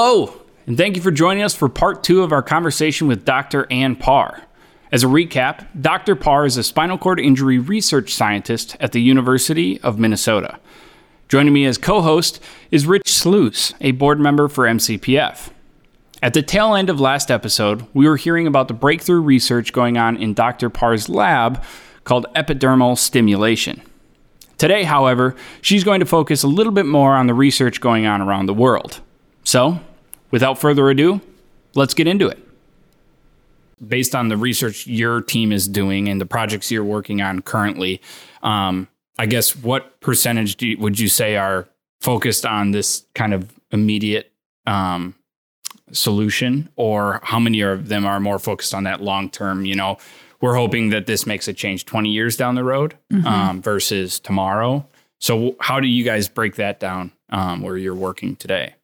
Hello, and thank you for joining us for part two of our conversation with Dr. Ann Parr. As a recap, Dr. Parr is a spinal cord injury research scientist at the University of Minnesota. Joining me as co host is Rich Sluice, a board member for MCPF. At the tail end of last episode, we were hearing about the breakthrough research going on in Dr. Parr's lab called epidural stimulation. Today, however, she's going to focus a little bit more on the research going on around the world. So, without further ado, let's get into it. Based on the research your team is doing and the projects you're working on currently, um, I guess what percentage you, would you say are focused on this kind of immediate um, solution, or how many of them are more focused on that long term? You know, we're hoping that this makes a change 20 years down the road mm-hmm. um, versus tomorrow. So, how do you guys break that down um, where you're working today?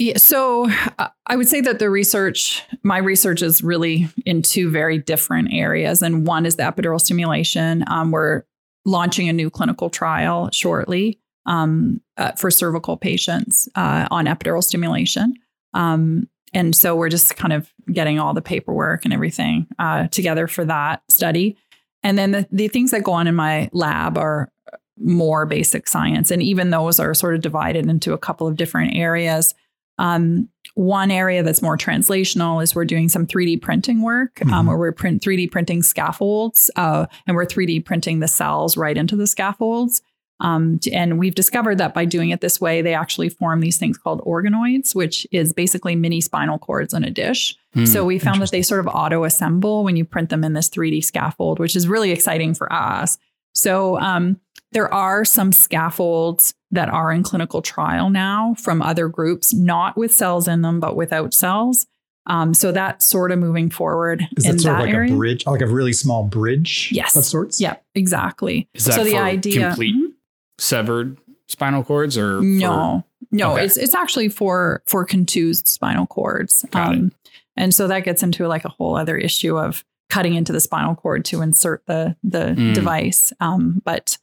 Yeah, so uh, I would say that the research, my research is really in two very different areas. And one is the epidural stimulation. Um, we're launching a new clinical trial shortly um, uh, for cervical patients uh, on epidural stimulation. Um, and so we're just kind of getting all the paperwork and everything uh, together for that study. And then the, the things that go on in my lab are more basic science. And even those are sort of divided into a couple of different areas. Um, one area that's more translational is we're doing some 3D printing work um, mm-hmm. um, where we're print 3D printing scaffolds uh, and we're 3D printing the cells right into the scaffolds. Um, and we've discovered that by doing it this way, they actually form these things called organoids, which is basically mini spinal cords on a dish. Mm, so we found that they sort of auto assemble when you print them in this 3D scaffold, which is really exciting for us. So um, there are some scaffolds that are in clinical trial now from other groups, not with cells in them, but without cells. Um, so that's sort of moving forward. Is that sort that of like area. a bridge, like a really small bridge? Yes. Of sorts? Yeah, exactly. Is that so the idea complete mm-hmm. severed spinal cords or no, for, no, okay. it's it's actually for for contused spinal cords. Got um, it. and so that gets into like a whole other issue of cutting into the spinal cord to insert the the mm. device. Um, but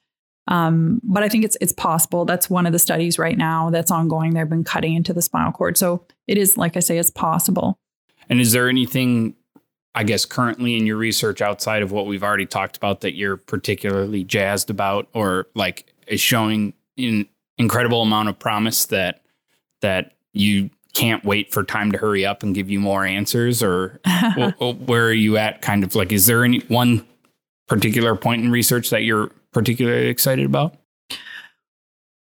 um, but I think it's it's possible. That's one of the studies right now that's ongoing. They've been cutting into the spinal cord, so it is like I say, it's possible. And is there anything, I guess, currently in your research outside of what we've already talked about that you're particularly jazzed about, or like is showing an incredible amount of promise that that you can't wait for time to hurry up and give you more answers, or where are you at? Kind of like, is there any one particular point in research that you're particularly excited about?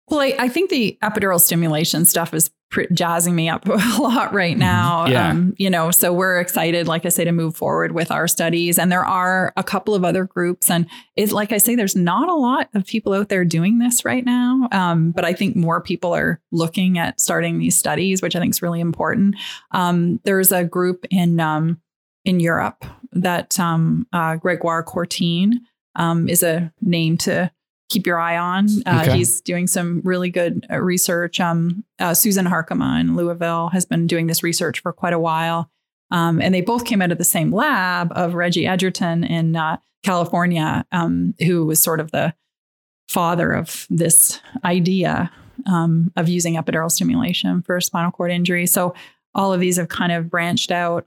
Well, I, I think the epidural stimulation stuff is pr- jazzing me up a lot right mm-hmm. now. Yeah. Um, you know, so we're excited, like I say, to move forward with our studies. And there are a couple of other groups. And it's like I say, there's not a lot of people out there doing this right now. Um, but I think more people are looking at starting these studies, which I think is really important. Um, there's a group in um, in Europe that um, uh, Gregoire Courtine um, is a name to keep your eye on. Uh, okay. He's doing some really good uh, research. Um, uh, Susan Harkema in Louisville has been doing this research for quite a while. Um, and they both came out of the same lab of Reggie Edgerton in uh, California, um, who was sort of the father of this idea um, of using epidural stimulation for spinal cord injury. So all of these have kind of branched out.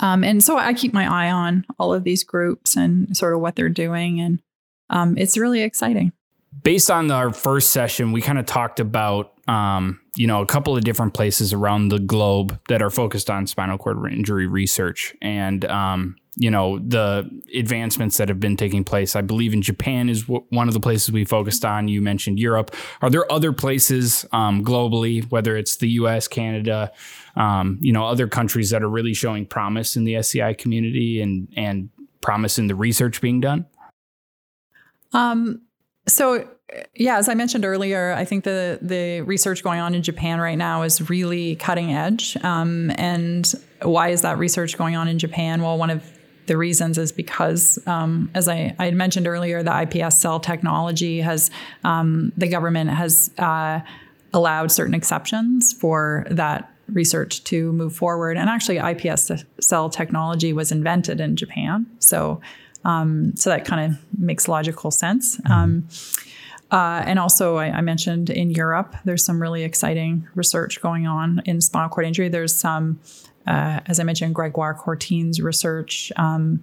Um, and so I keep my eye on all of these groups and sort of what they're doing. And um, it's really exciting. Based on our first session, we kind of talked about um, you know a couple of different places around the globe that are focused on spinal cord injury research, and um, you know the advancements that have been taking place. I believe in Japan is w- one of the places we focused on. You mentioned Europe. Are there other places um, globally, whether it's the U.S., Canada, um, you know, other countries that are really showing promise in the SCI community and and promise in the research being done? Um, so yeah, as I mentioned earlier, I think the the research going on in Japan right now is really cutting edge. Um, and why is that research going on in Japan? Well, one of the reasons is because, um, as I, I, had mentioned earlier, the iPS cell technology has um, the government has uh, allowed certain exceptions for that research to move forward. And actually, iPS cell technology was invented in Japan, so um, so that kind of makes logical sense. Mm-hmm. Um, Uh, and also, I, I, mentioned in Europe, there's some really exciting research going on in spinal cord injury. There's some, uh, as I mentioned, Gregoire Courtine's research um,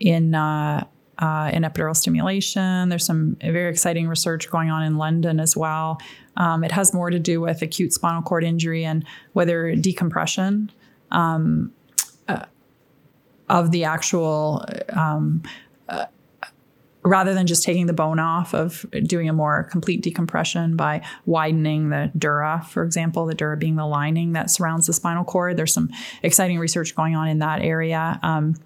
in uh, uh, in epidural stimulation. There's some very exciting research going on in London as well. Um, it has more to do with acute spinal cord injury and whether decompression um, uh, of the actual um, uh, rather than just taking the bone off of doing a more complete decompression by widening the dura for example the dura being the lining that surrounds the spinal cord there's some exciting research going on in that area. Um,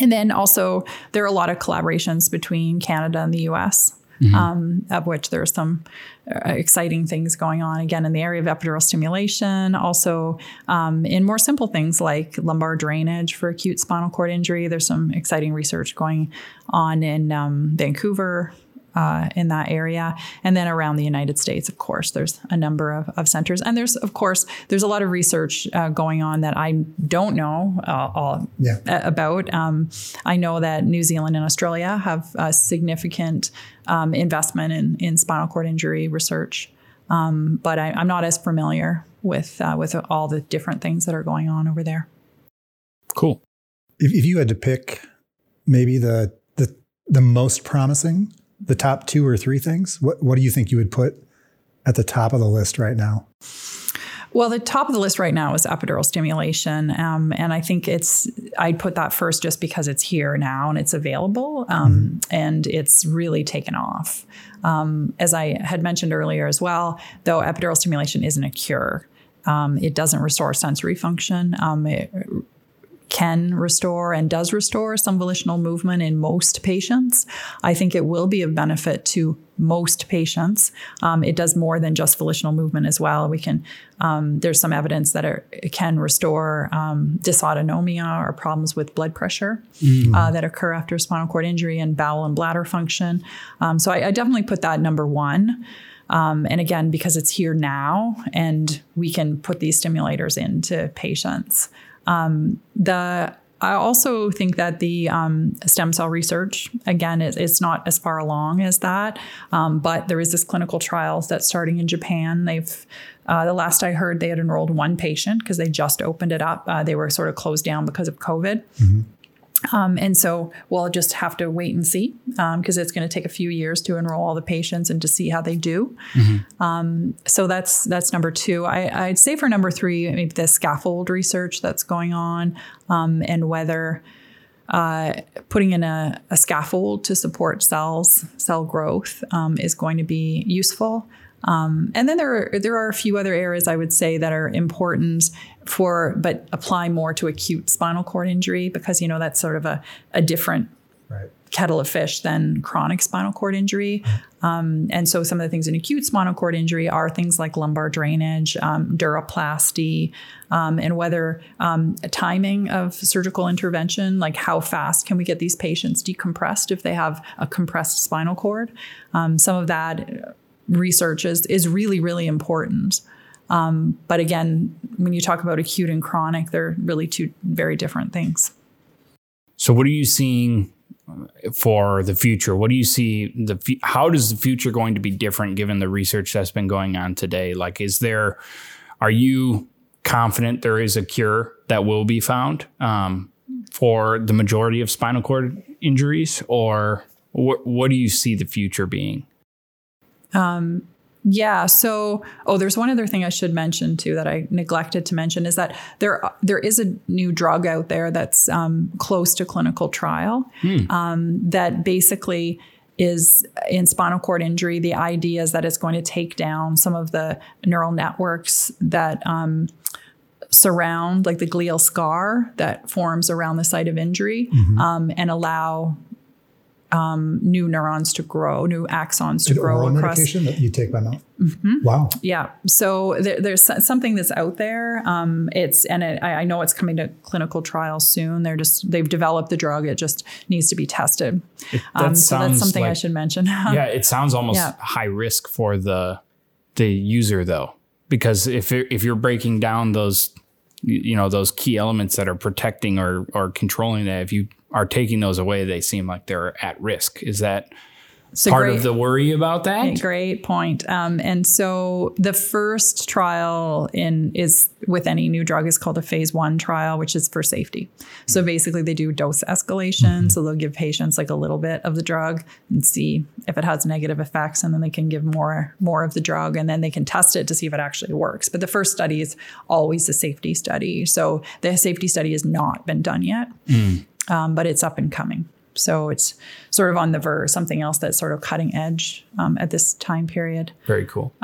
and then also, there are a lot of collaborations between Canada and the US, mm-hmm. um, of which there are some uh, exciting things going on again in the area of epidural stimulation. Also, um, in more simple things like lumbar drainage for acute spinal cord injury, there's some exciting research going on in um, Vancouver, uh, in that area. And then around the United States, of course, there's a number of, of centers. And there's, of course, there's a lot of research uh, going on that I don't know uh, all yeah. about. Um, I know that New Zealand and Australia have a significant um, investment in, in spinal cord injury research. Um, but I, am not as familiar with uh, with all the different things that are going on over there. Cool. If, if you had to pick maybe the the the most promising the top two or three things? What what do you think you would put at the top of the list right now? Well, the top of the list right now is epidural stimulation, um, and I think it's I'd put that first just because it's here now and it's available, um, mm-hmm. and it's really taken off. Um, as I had mentioned earlier as well, though epidural stimulation isn't a cure. Um, it doesn't restore sensory function. Um, it can restore and does restore some volitional movement in most patients. I think it will be of benefit to most patients. Um, it does more than just volitional movement as well. We can um, there's some evidence that it can restore um, dysautonomia or problems with blood pressure mm. uh, that occur after spinal cord injury and bowel and bladder function. Um, so I, I, definitely put that number one. Um, and again, because it's here now, and we can put these stimulators into patients. Um, the I also think that the um, stem cell research, again, is, it's not as far along as that, um, but there is this clinical trials that's starting in Japan. They've, uh, the last I heard, they had enrolled one patient because they just opened it up. Uh, they were sort of closed down because of COVID. Mm-hmm. Um, and so we'll just have to wait and see because um, it's going to take a few years to enroll all the patients and to see how they do. Mm-hmm. Um, so that's that's number two. I, would say for number three, maybe the scaffold research that's going on um, and whether uh, putting in a, a, scaffold to support cells cell growth um, is going to be useful. Um, and then there are, there are a few other areas I would say that are important for, but apply more to acute spinal cord injury because, you know, that's sort of a, a different right. Kettle of fish than chronic spinal cord injury. Um, and so some of the things in acute spinal cord injury are things like lumbar drainage, um, duroplasty, um, and whether um, timing of surgical intervention, like how fast can we get these patients decompressed if they have a compressed spinal cord. Um, some of that research is, is really, really important. Um, but again, when you talk about acute and chronic, they're really two very different things. So, what are you seeing for the future? What do you see the how does the future going to be different given the research that's been going on today? Like, is there are you confident there is a cure that will be found um, for the majority of spinal cord injuries, or wh- what do you see the future being? Um, yeah. So, oh, there's one other thing I should mention too that I neglected to mention is that there there is a new drug out there that's um, close to clinical trial hmm. um, that basically is in spinal cord injury. The idea is that it's going to take down some of the neural networks that um, surround, like the glial scar that forms around the site of injury, mm-hmm. um, and allow um, new neurons to grow, new axons to grow oral across. medication that you take by mouth. Mm-hmm. Wow. Yeah. So there, there's something that's out there. Um, it's and it, I, I, know it's coming to clinical trials soon. They're just they've developed the drug. It just needs to be tested. It, that um, so that's something like, I should mention. yeah, it sounds almost yeah. high risk for the the user though, because if if you're breaking down those you know those key elements that are protecting or or controlling that if you are taking those away they seem like they're at risk. Is that So part great- of the worry about that. Great point. Um, and so the first trial in is with any new drug is called a phase one trial, which is for safety. So basically, they do dose escalation. So they'll give patients like a little bit of the drug and see if it has negative effects, and then they can give more more of the drug, and then they can test it to see if it actually works. But the first study is always a safety study. So the safety study has not been done yet, um, but it's up and coming. So it's sort of on the verge, something else that's sort of cutting edge um, at this time period. Very cool.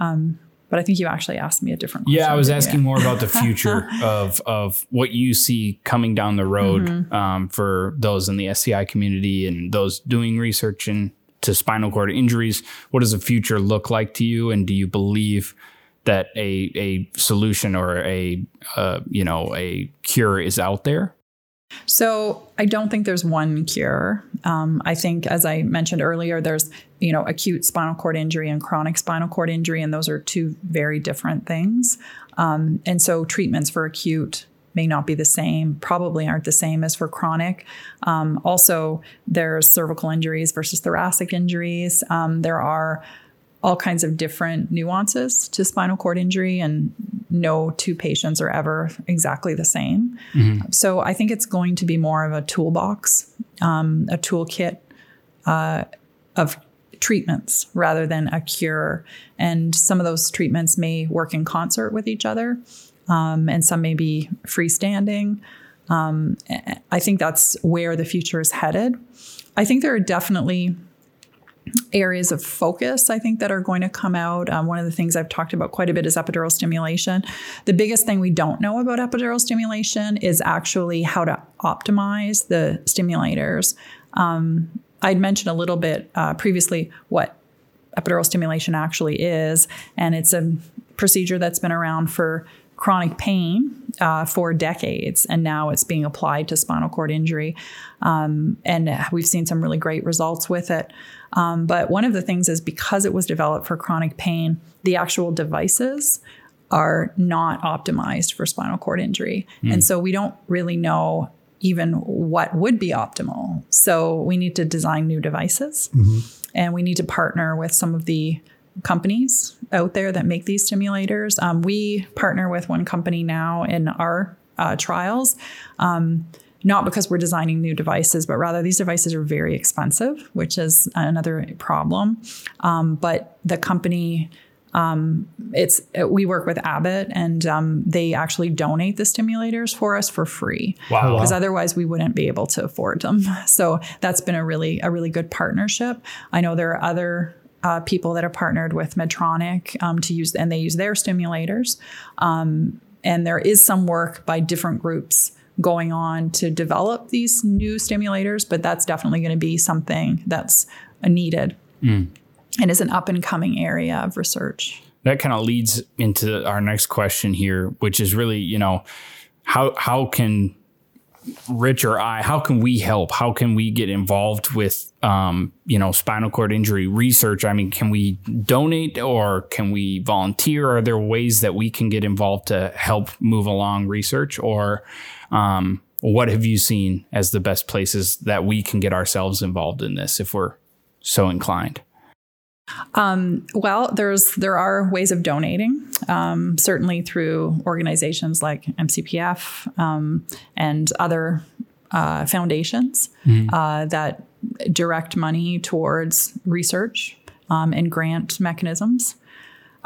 But I think you actually asked me a different question. Yeah, I was asking more about the future of of what you see coming down the road Mm-hmm. um, for those in the SCI community and those doing research into spinal cord injuries. What does the future look like to you, and do you believe that a a solution or a uh, you know a cure is out there? So I don't think there's one cure. Um, I think, as I mentioned earlier, there's you know acute spinal cord injury and chronic spinal cord injury, and those are two very different things. Um, and so treatments for acute may not be the same, probably aren't the same as for chronic. Um, also, there's cervical injuries versus thoracic injuries. Um, there are all kinds of different nuances to spinal cord injury, and no two patients are ever exactly the same. So I think it's going to be more of a toolbox, um, a toolkit uh, of treatments rather than a cure. And some of those treatments may work in concert with each other, um, and some may be freestanding. Um, I think that's where the future is headed. I think there are definitely areas of focus I think that are going to come out. Um, one of the things I've talked about quite a bit is epidural stimulation. The biggest thing we don't know about epidural stimulation is actually how to optimize the stimulators. Um, I'd mentioned a little bit uh, previously what epidural stimulation actually is, and it's a procedure that's been around for chronic pain uh, for decades, and now it's being applied to spinal cord injury. Um, and we've seen some really great results with it. Um, but one of the things is because it was developed for chronic pain, the actual devices are not optimized for spinal cord injury. And so we don't really know even what would be optimal. So we need to design new devices and we need to partner with some of the companies out there that make these stimulators. Um, we partner with one company now in our uh, trials. Um, not because we're designing new devices, but rather these devices are very expensive, which is another problem. Um, but the company, um, it's we work with Abbott, and um, they actually donate the stimulators for us for free Wow. because otherwise we wouldn't be able to afford them. So that's been a really a really good partnership. I know there are other uh, people that are partnered with Medtronic um, to use, and they use their stimulators. Um, and there is some work by different groups going on to develop these new stimulators, but that's definitely going to be something that's needed mm. and is an up and coming area of research. that kind of leads into our next question here, which is really, you know, how how can Rich or I, how can we help? How can we get involved with, um, you know, spinal cord injury research? I mean, can we donate or can we volunteer? Are there ways that we can get involved to help move along research? Or um, what have you seen as the best places that we can get ourselves involved in this if we're so inclined? Um, well, there's there are ways of donating, um, certainly through organizations like MCPF um, and other uh, foundations uh, that direct money towards research um, and grant mechanisms.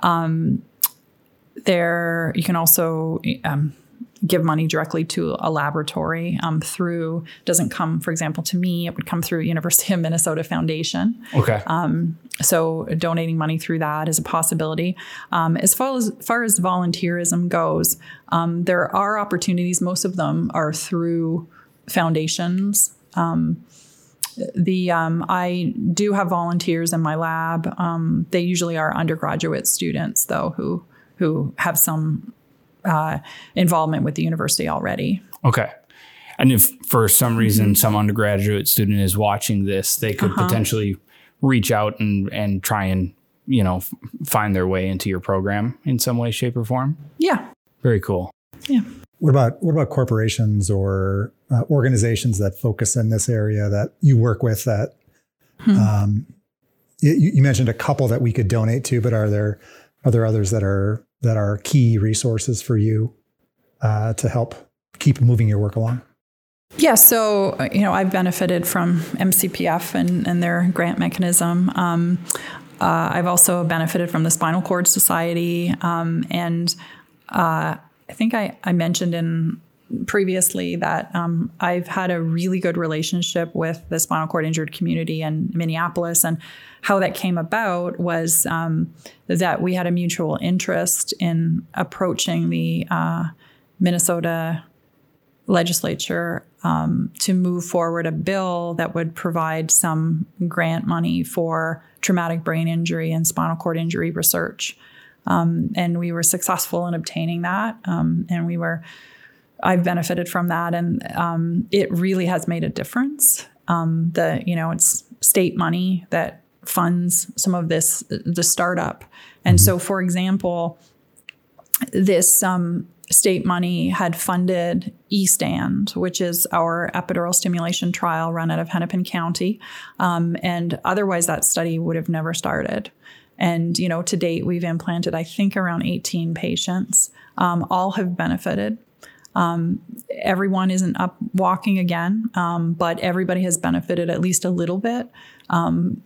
Um, there, you can also um, give money directly to a laboratory um, through doesn't come, for example, to me. It would come through University of Minnesota Foundation. Okay. So donating money through that is a possibility. Um, as far as far as volunteerism goes, um, there are opportunities. Most of them are through foundations. The um, I do have volunteers in my lab. Um, they usually are undergraduate students, though, who who have some uh, involvement with the university already. Okay. And if for some reason some undergraduate student is watching this, they could potentially reach out and and try and you know f- find their way into your program in some way, shape, or form. Yeah, Very cool. yeah. What about what about corporations or uh, organizations that focus in this area that you work with that um, you, you mentioned a couple that we could donate to, but are there are there others that are that are key resources for you uh, to help keep moving your work along? Yeah, so uh, you know I've benefited from MCPF and, and their grant mechanism. Um, uh, I've also benefited from the Spinal Cord Society, um, and uh, I think I, I mentioned in previously that um, I've had a really good relationship with the spinal cord injured community in Minneapolis. And how that came about was um, that we had a mutual interest in approaching the uh, Minnesota legislature um, to move forward a bill that would provide some grant money for traumatic brain injury and spinal cord injury research. Um, and we were successful in obtaining that. Um, and we were, I've benefited from that, and um, it really has made a difference. Um, the you know it's state money that funds some of this the startup, and so for example, this um, state money had funded eSTAND, which is our epidural stimulation trial run out of Hennepin County. Um, and otherwise, that study would have never started. And, you know, to date, we've implanted, I think, around 18 patients. Um, all have benefited. Um, everyone isn't up walking again, um, but everybody has benefited at least a little bit um,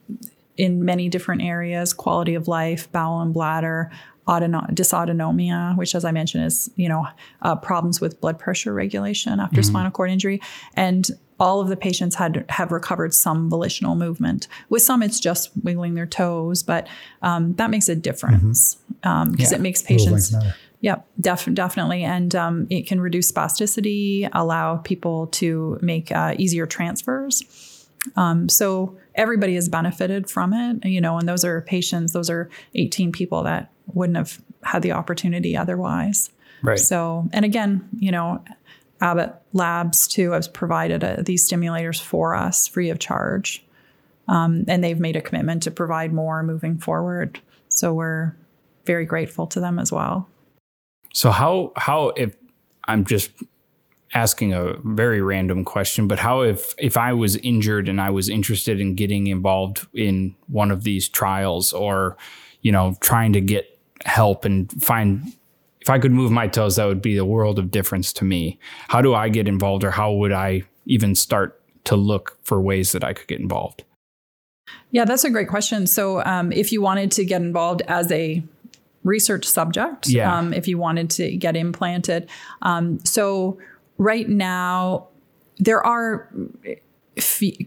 in many different areas quality of life, bowel and bladder, autono- dysautonomia, which, as I mentioned, is you know uh, problems with blood pressure regulation after mm-hmm. spinal cord injury, and all of the patients had have recovered some volitional movement. With some, it's just wiggling their toes, but um, that makes a difference because mm-hmm. um, yeah. it makes patients. Yep, def- definitely. And um, it can reduce spasticity, allow people to make uh, easier transfers. Um, so everybody has benefited from it, you know, and those are patients, those are 18 people that wouldn't have had the opportunity otherwise. Right. So, and again, you know, Abbott Labs too has provided a, uh, these stimulators for us free of charge. Um, and they've made a commitment to provide more moving forward. So we're very grateful to them as well. So how how if I'm just asking a very random question, but how if if I was injured and I was interested in getting involved in one of these trials or you know trying to get help and find if I could move my toes, that would be a world of difference to me. How do I get involved, or how would I even start to look for ways that I could get involved? Yeah, that's a great question. So, um, if you wanted to get involved as a research subject, yeah. um, if you wanted to get implanted, um, so right now there are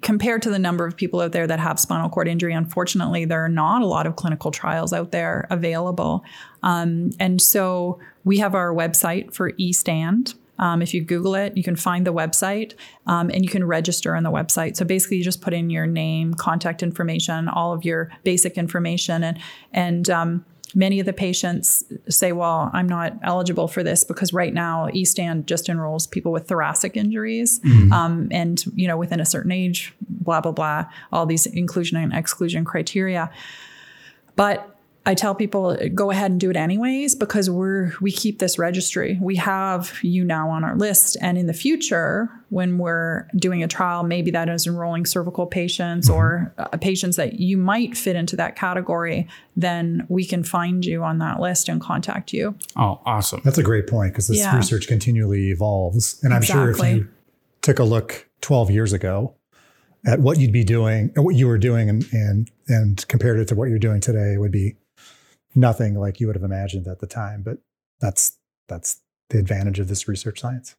compared to the number of people out there that have spinal cord injury, unfortunately, there are not a lot of clinical trials out there available. Um, and so we have our website for eSTAND. Um, if you Google it, you can find the website um, and you can register on the website. So basically, you just put in your name, contact information, all of your basic information, and and um, many of the patients say, well, I'm not eligible for this because right now eSTAND just enrolls people with thoracic injuries. Mm-hmm. Um, and, you know, within a certain age, blah, blah, blah, all these inclusion and exclusion criteria. But I tell people go ahead and do it anyways because we're we keep this registry. We have you now on our list, and in the future, when we're doing a trial, maybe that is enrolling cervical patients mm-hmm. or uh, patients that you might fit into that category. Then we can find you on that list and contact you. Oh, awesome! That's a great point because this yeah. research continually evolves, and I'm exactly. sure if you took a look 12 years ago at what you'd be doing and what you were doing and and and compared it to what you're doing today, it would be nothing like you would have imagined at the time. But that's that's the advantage of this research science.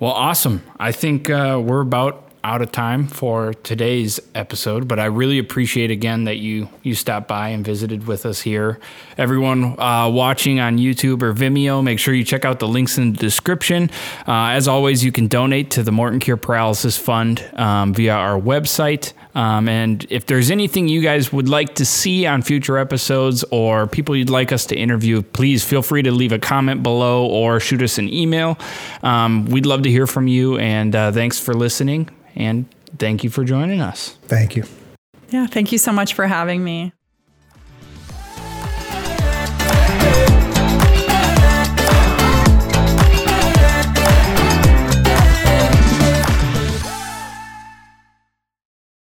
Well, awesome. I think uh, we're about out of time for today's episode, but I really appreciate again that you you stopped by and visited with us here. Everyone uh, watching on YouTube or Vimeo, make sure you check out the links in the description. Uh, as always, you can donate to the Morton Cure Paralysis Fund um, via our website. Um, and if there's anything you guys would like to see on future episodes or people you'd like us to interview, please feel free to leave a comment below or shoot us an email. Um, we'd love to hear from you. And uh, thanks for listening. And thank you for joining us. Thank you. Yeah, thank you so much for having me.